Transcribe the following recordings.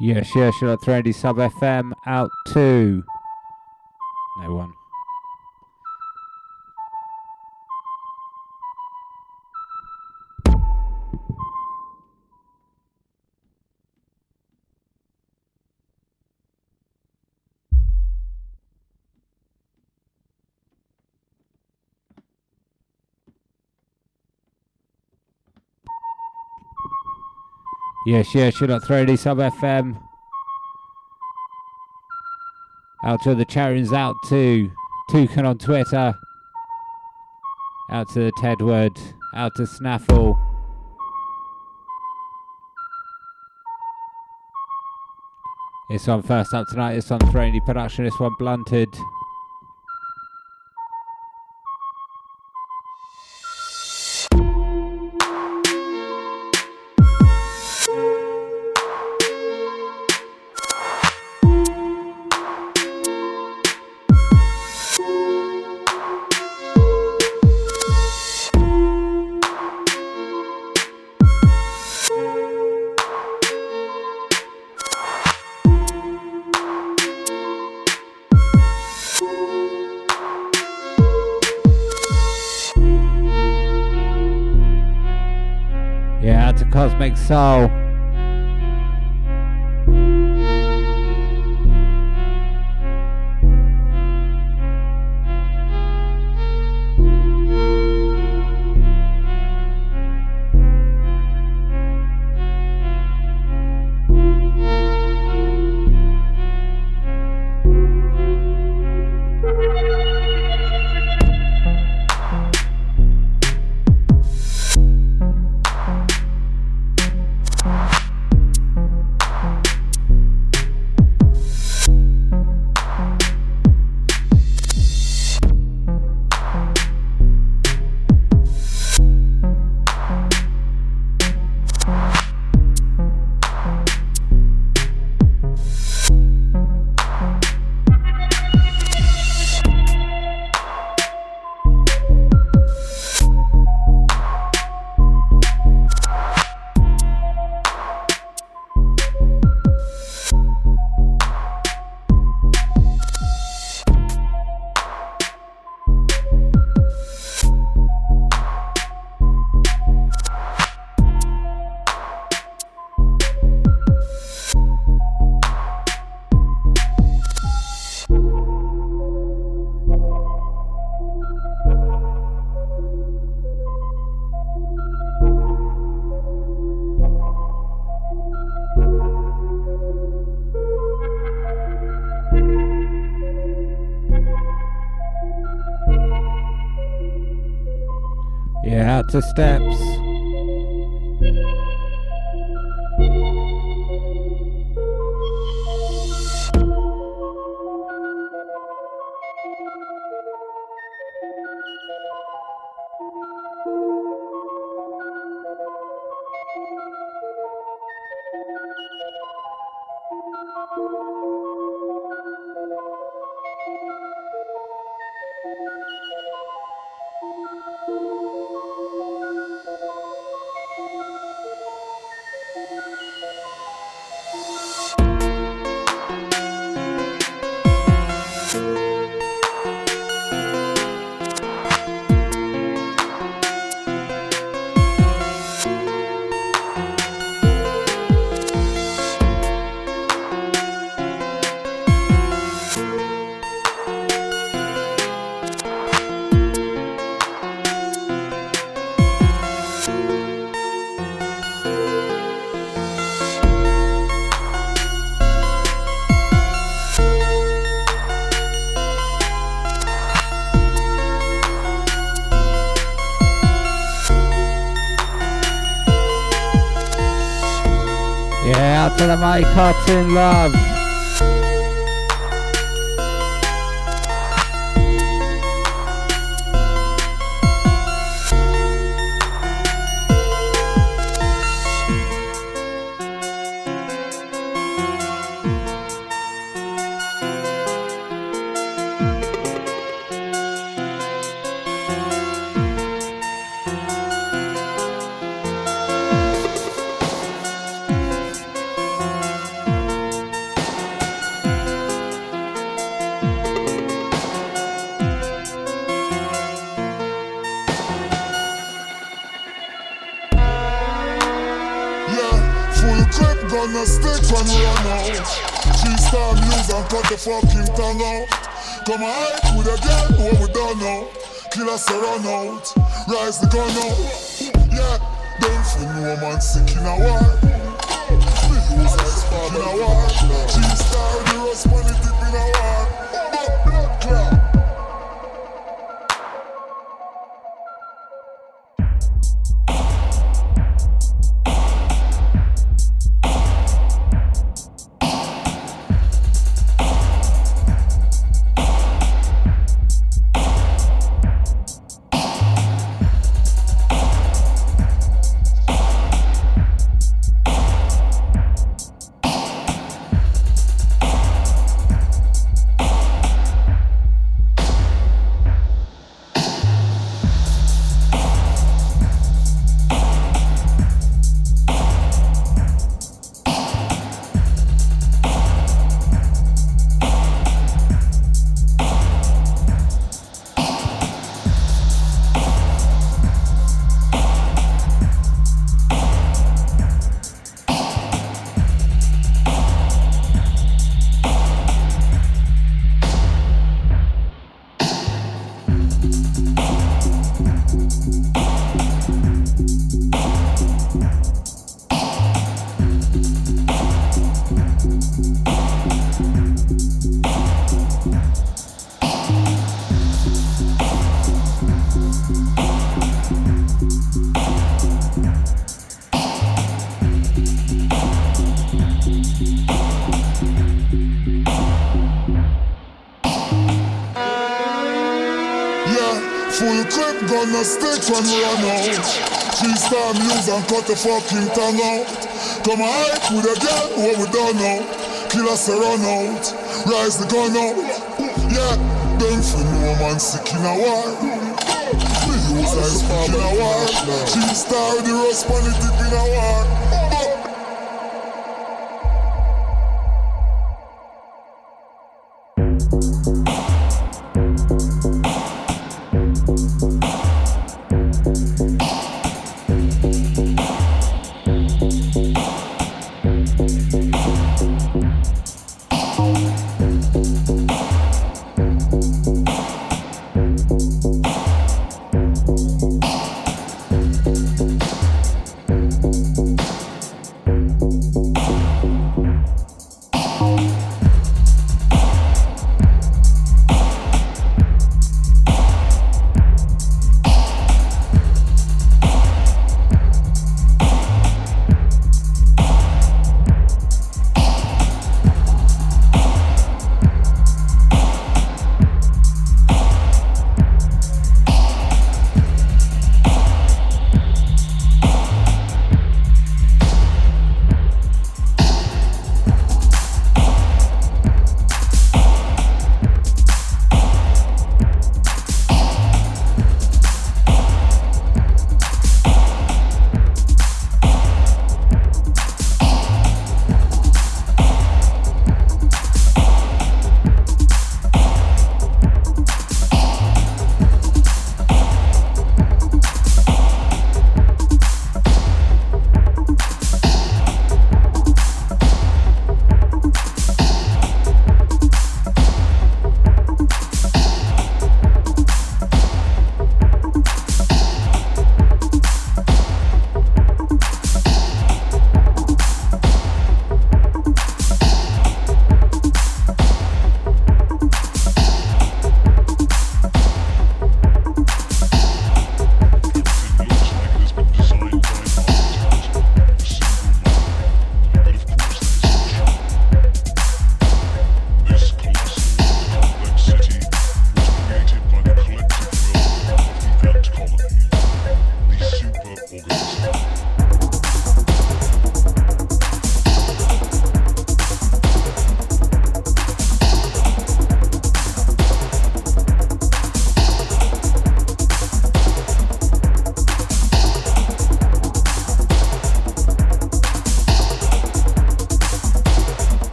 Yes, yes, you're at 3 Sub FM out to no one. Yes, yes, you're at 3 Sub FM. Out to the Charons, out to Toucan on Twitter. Out to Tedward, out to Snaffle. This one first up tonight, this one Threnody Production, this one Blunted. Cosmic my cartoon love. A run out. Rise the gun out. Yeah, don't feel no man sick in a war. The fucking tongue out. Come on, with a girl, what we don't know. Kill us a run out. Rise the gun out. Yeah, them for no man sick in a war. We use as farm in a war. G-star, the rust money dip in a war.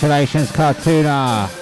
Congratulations, Cartoona.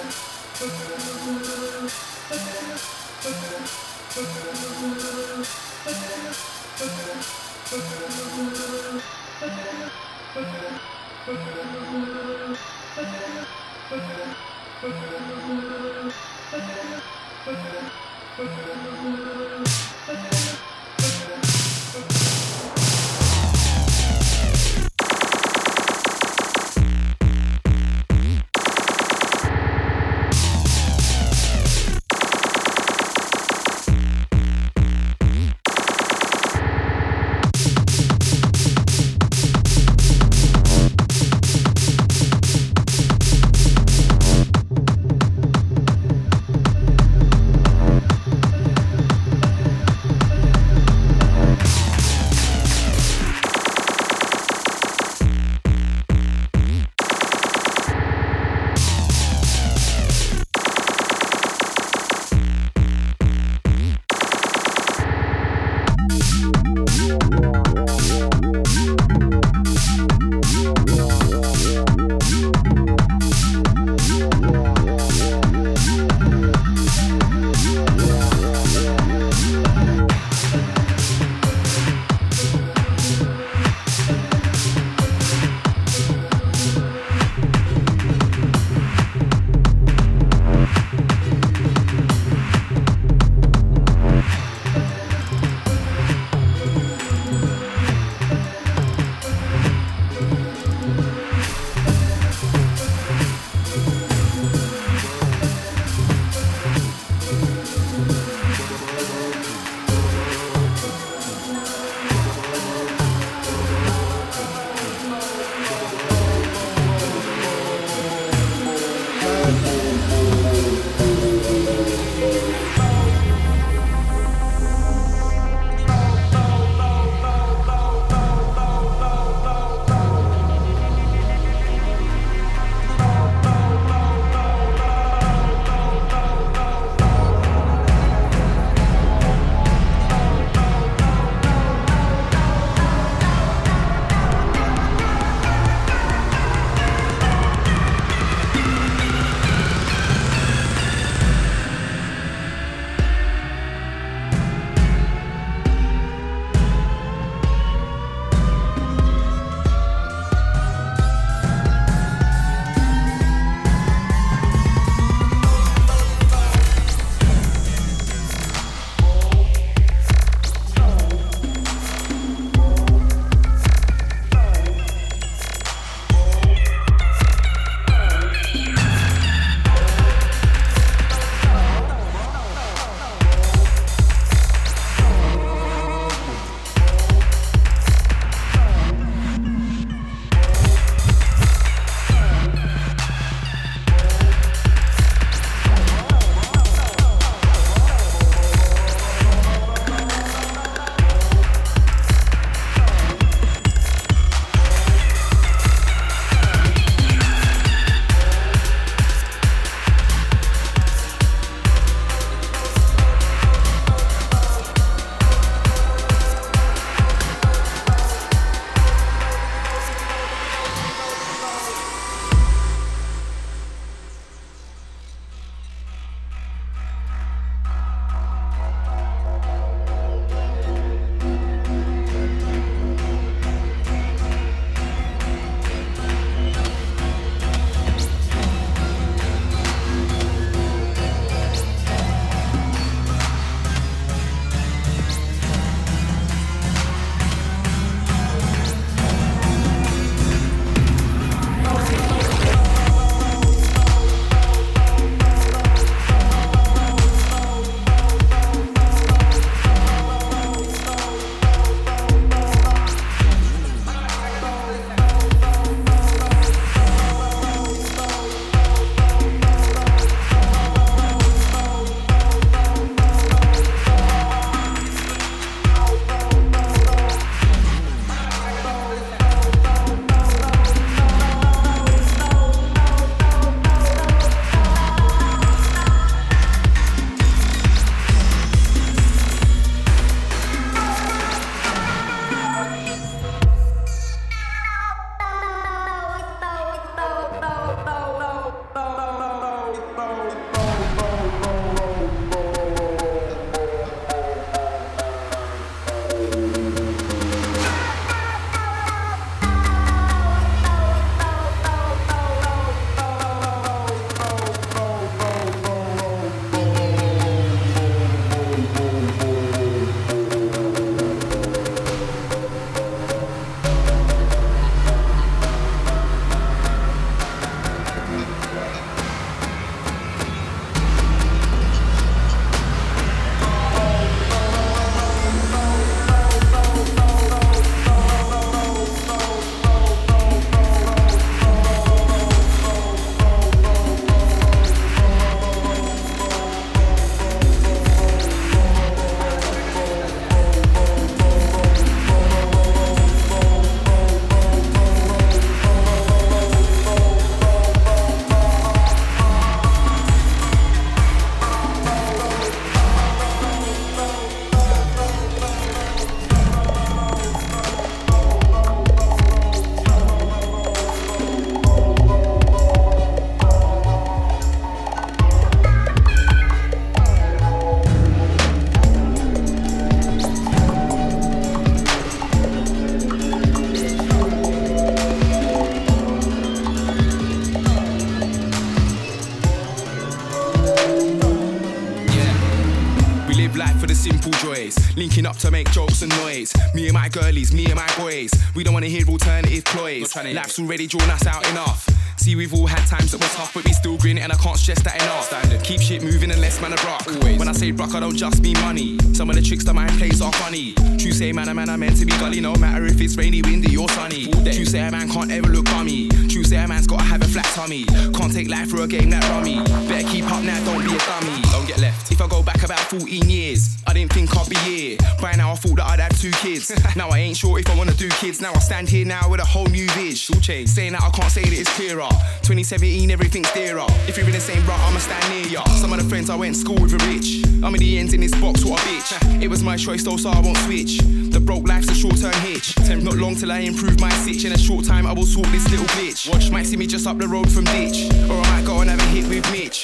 Linking up to make jokes and noise. Me and my girlies, me and my boys. We don't wanna hear alternative ploys. Life's already drawn us out enough. See, we've all had times that were tough, but we still grin and I can't stress that enough. Standard. Keep shit moving unless man a rock. Always. When I say rock, I don't just mean money. Some of the tricks that my plays are funny. True say man, a man, I'm meant to be gully, no matter if it's rainy, windy, or sunny. True say a man can't ever look bummy. True say a man's gotta have a flat tummy. Can't take life for a game that rummy. Better keep up now, don't be a dummy. Don't get left. If I go back about 14 years, didn't think I'd be here. By now I thought that I'd have two kids. now I ain't sure if I wanna do kids. Now I stand here now with a whole new vision. All change. Saying that I can't say that it's clearer. 2017, everything's dearer. If you're in the same route, I'ma stand near ya. Some of the friends I went to school with are rich. I'm in the ends in this box, what a bitch. It was my choice though, so I won't switch. The broke life's a short term hitch. Not long till I improve my sitch. In a short time, I will sort this little glitch. Watch, might see me just up the road from ditch. Or I might go and have a hit with Mitch.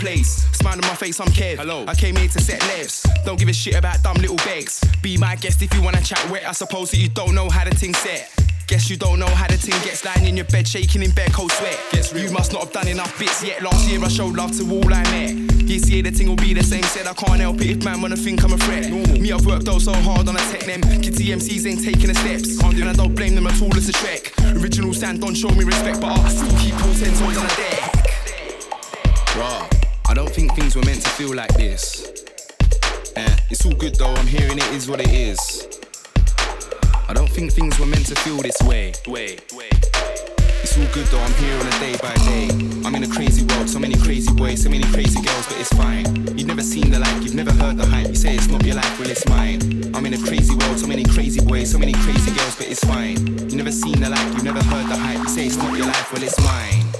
Live in a place, smile on my face, I'm Kev. Hello. I came here to set levs. Don't give a shit about dumb little begs. Be my guest if you wanna chat wet. I suppose that you don't know how the thing set. Guess you don't know how the thing gets lying in your bed, shaking in bed, cold sweat. Gets real. You must not have done enough bits yet. Last year I showed love to all I met. This year the thing will be the same. Said I can't help it if man wanna think I'm a threat. Normal. Me, I've worked out so hard on a tech them. Kitty MCs ain't taking the steps. Can't do and I don't blame them at all, it's a trek. Original stand don't show me respect, but I still keep all ten toes on the deck. Bruh, I don't think things were meant to feel like this. Eh, it's all good though, I'm hearing it is what it is. I don't think things were meant to feel this way. Way, way. It's all good though, I'm here on a day by day. I'm in a crazy world, so many crazy boys, so many crazy girls, but it's fine. You've never seen the like, you've never heard the hype. You say it's not your life, well it's mine. I'm in a crazy world, so many crazy boys, so many crazy girls, but it's fine. You've never seen the like, you've never heard the hype. You say it's not your life, well it's mine.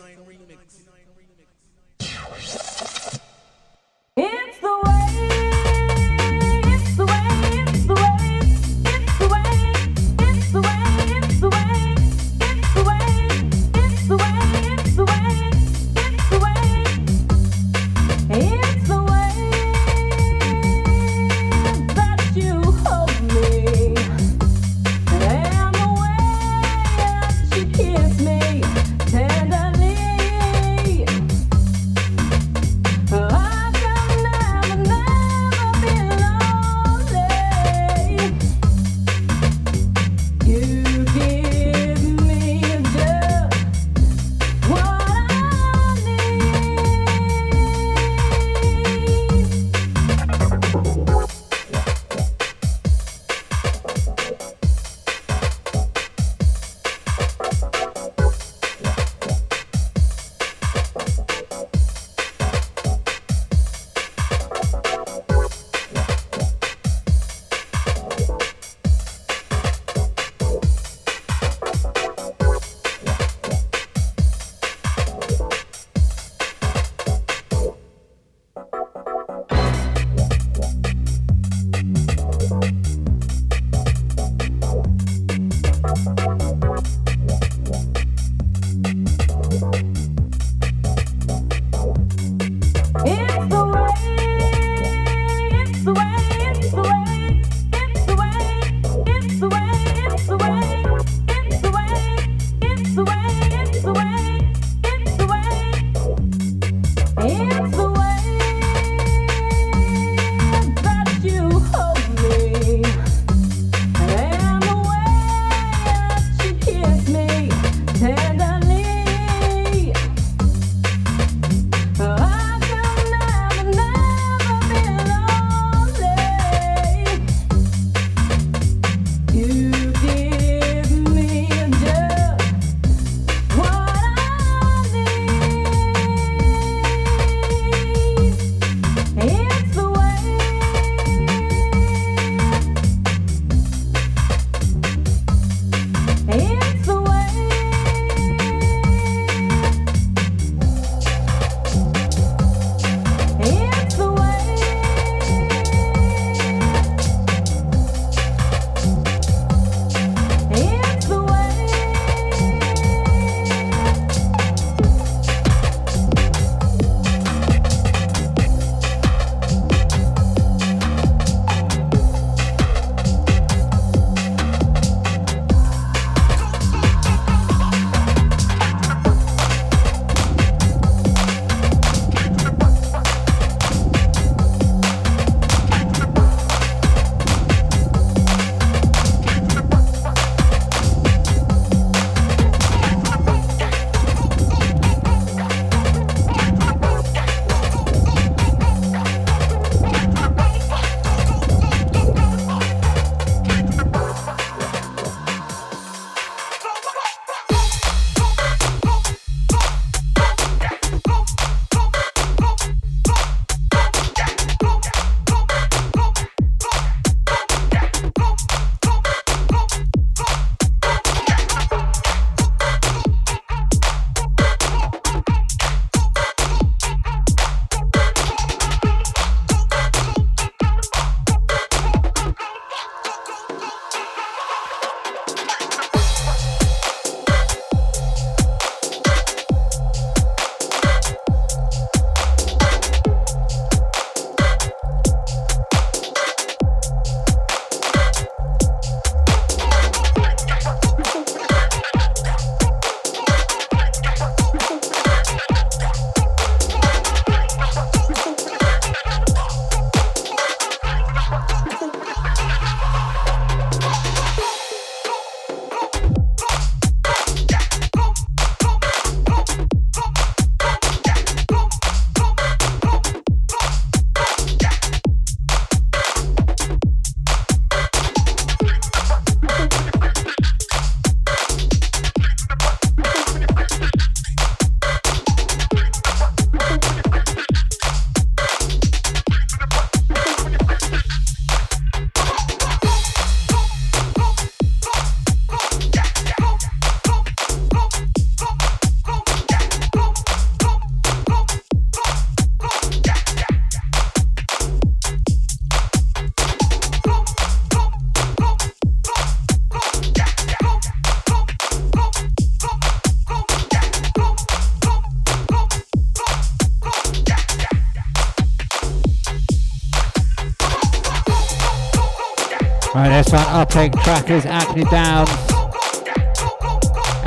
Optic Trackers, Acne Down.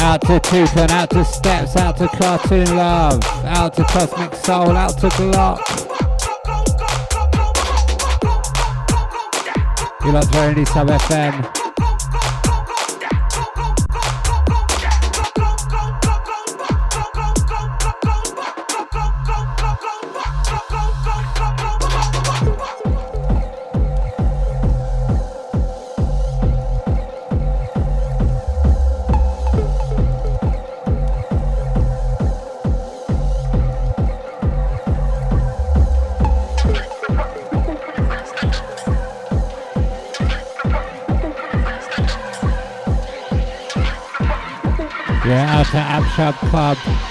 Out to Tupan, out to Steps, out to Cartoon Love, out to Cosmic Soul, out to Glock. You lot very Sub FM. Club.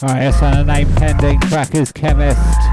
Alright, yes, on a name pending, Trackers Chemist.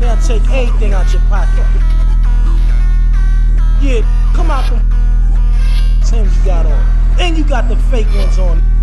They'll take anything out your pocket. Yeah, come out the. Tims you got on. And you got the fake ones on.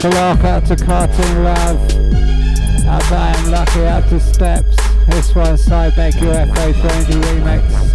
To Clock, out to Cartoon Love, out to I Am Lucky, out to Steps. This one, Cybeck UFO Brandy remix.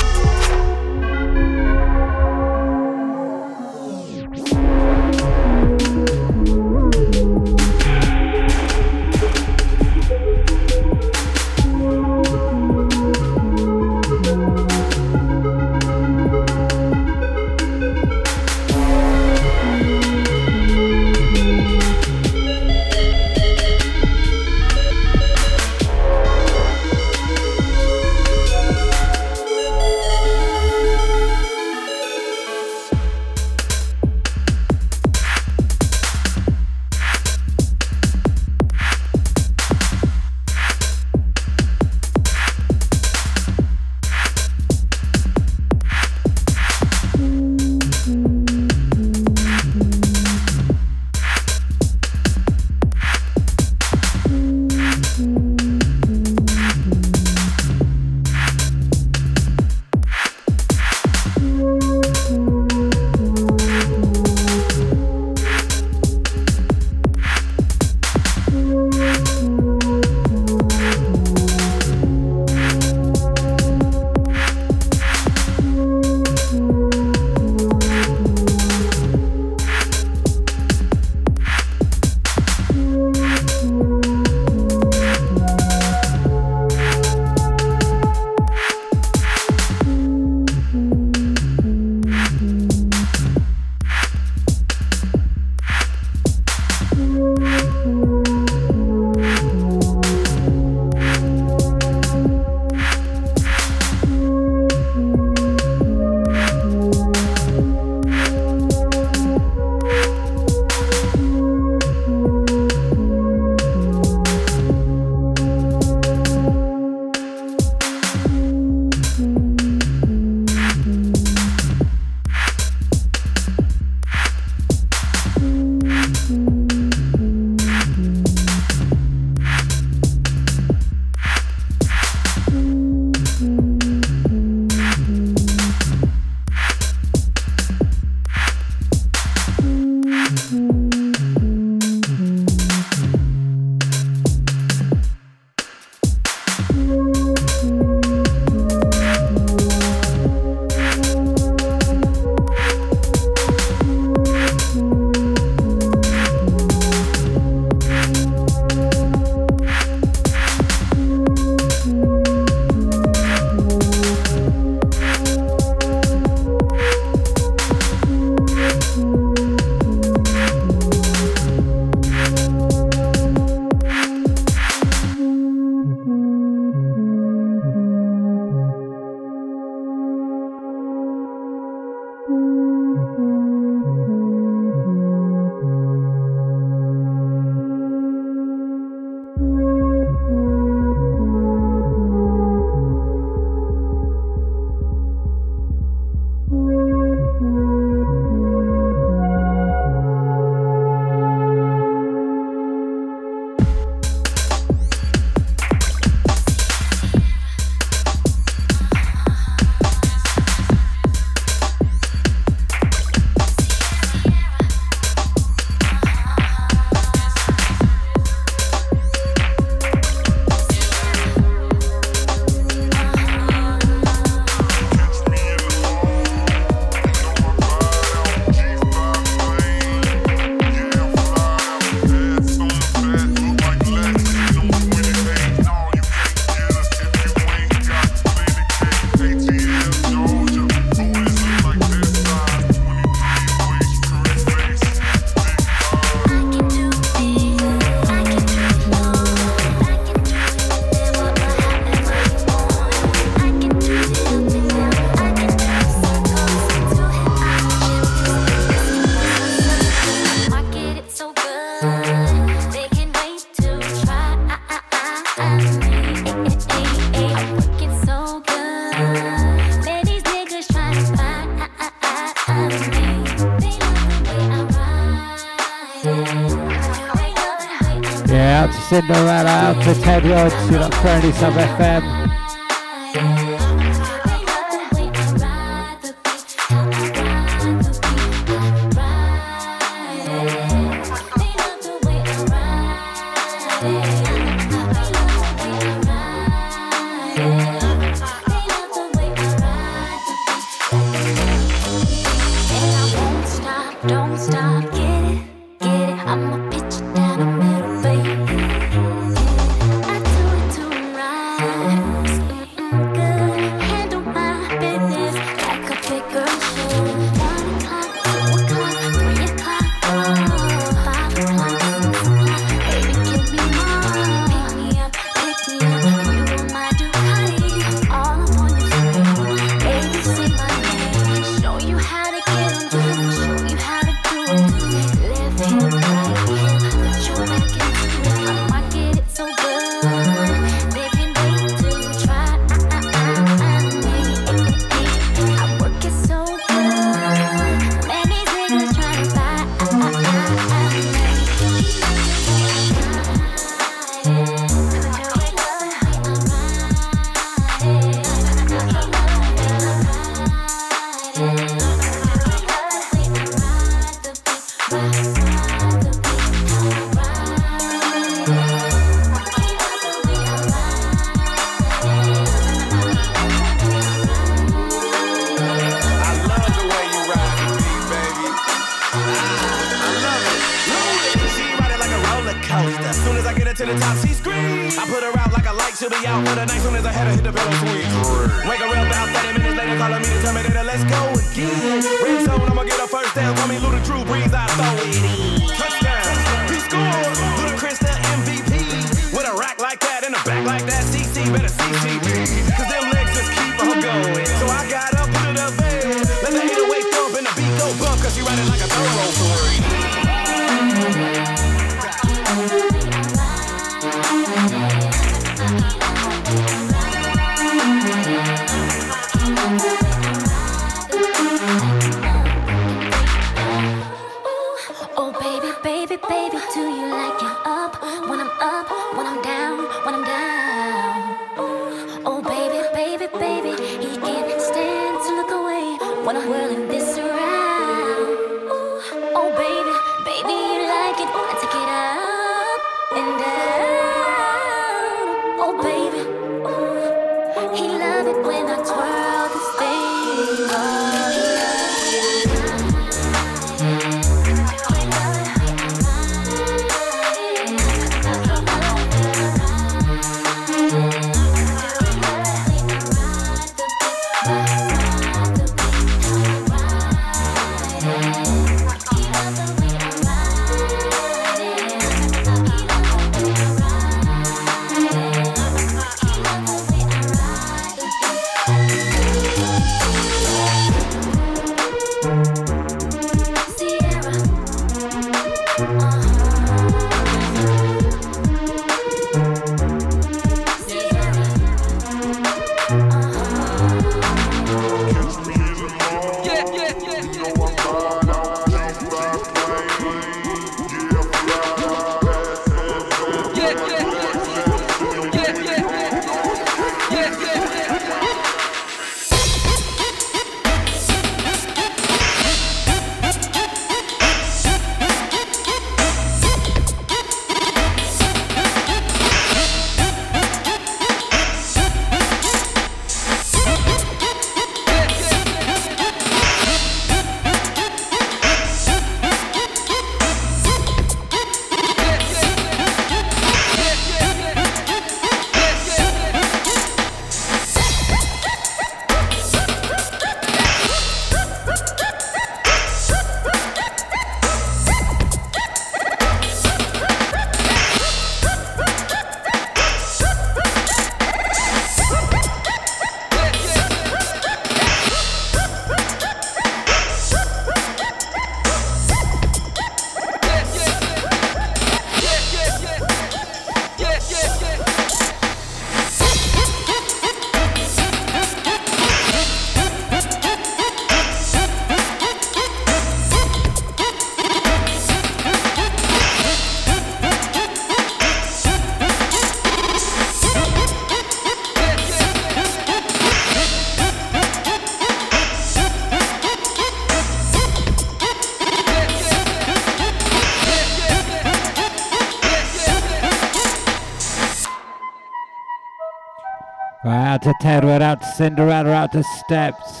Tedward out to Cinderella, out to Steps.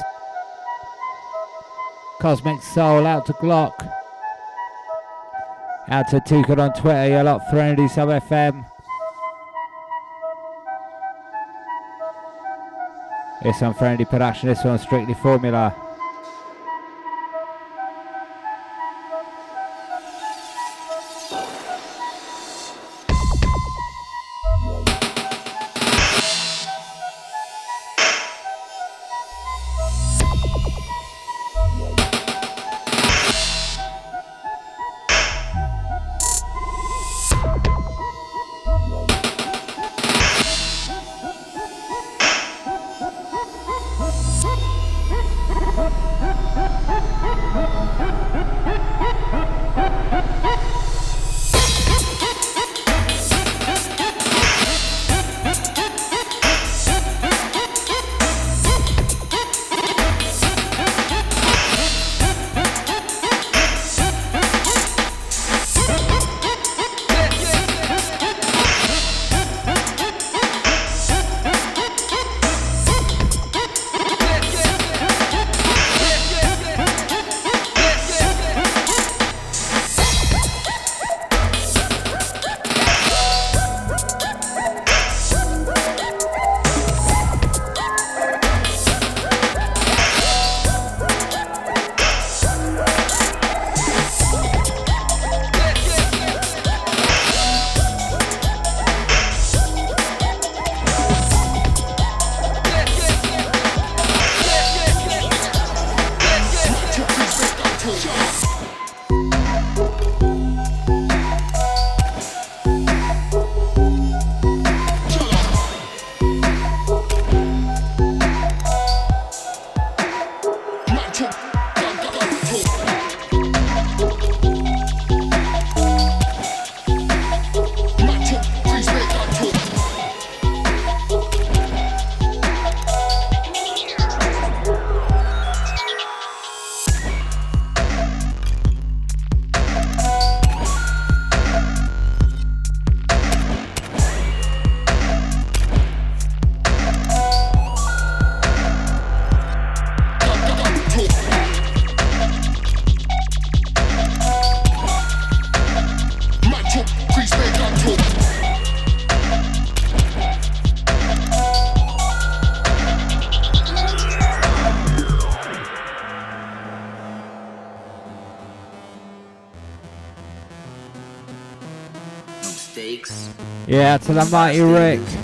Cosmic Soul out to Glock. Out to Tucon on Twitter, you're lot Threnody Sub FM. It's on Threnody Production, this one's Strictly Formula. I'm might wreck.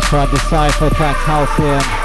Just tried the Cypher track Halcyon.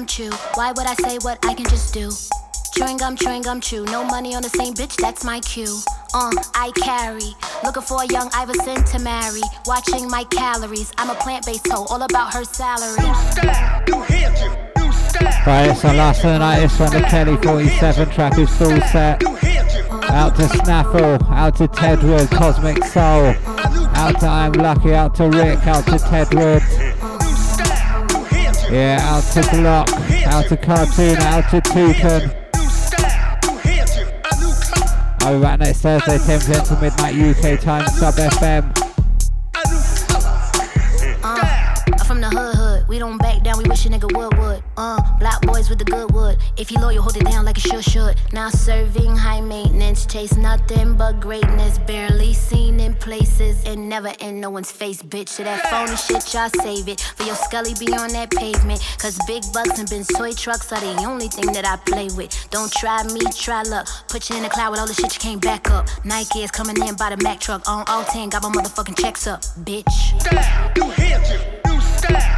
Gum, chew. Why would I say what I can just do? Chewing gum, chewing gum, chew. No money on the same bitch, that's my cue. Uh, I carry. Looking for a young Iverson to marry. Watching my calories. I'm a plant based hoe, all about her salary. Right, it's our last one tonight. This one, the Kelly 47 track is full set. Out to Snaffle, out to Tedward, Cosmic Soul. Out to I'm Lucky, out to Rick, out to Tedward. Yeah, out to Glock, out to Cartoon, out to Toucan. I'll be back next Thursday, 10 pm to midnight UK time, sub FM. Uh, from the hood hood, we don't back down, we wish a nigga would would. Uh, black boys with the good wood. If you loyal, hold it down like it sure should. Now serving high maintenance, chase nothing but greatness. Barely seen in places and never in no one's face, bitch. So that phony shit, y'all save it. For your scully be on that pavement. Cause big bucks and been toy trucks are the only thing that I play with. Don't try me, try luck. Put you in the cloud with all the shit you can't back up. Nike is coming in by the Mack truck. On all 10, got my motherfucking checks up, bitch.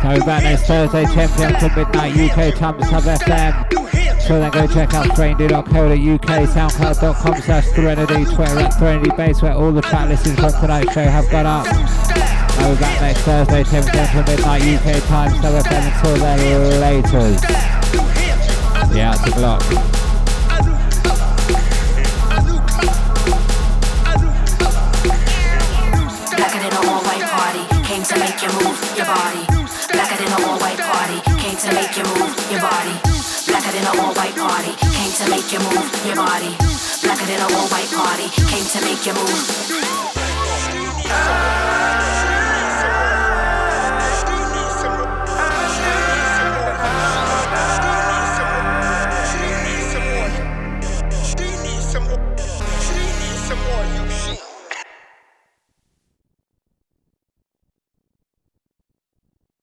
I'll be back next Thursday, 10 pm to midnight UK time to sub FM. So then go check out threnody.co.uk, soundcloud.com slash Threnody, Twitter at Threnody Base, where all the track listings from tonight's show have gone up. I'll be back next Thursday, 10 pm to midnight UK time, sub FM. Until then, later. Yeah, it's a block. To make you move your body. To make you move your body. Blacker than an all-white party, came to make you move your body. Blacker than an all-white party, came to make you move.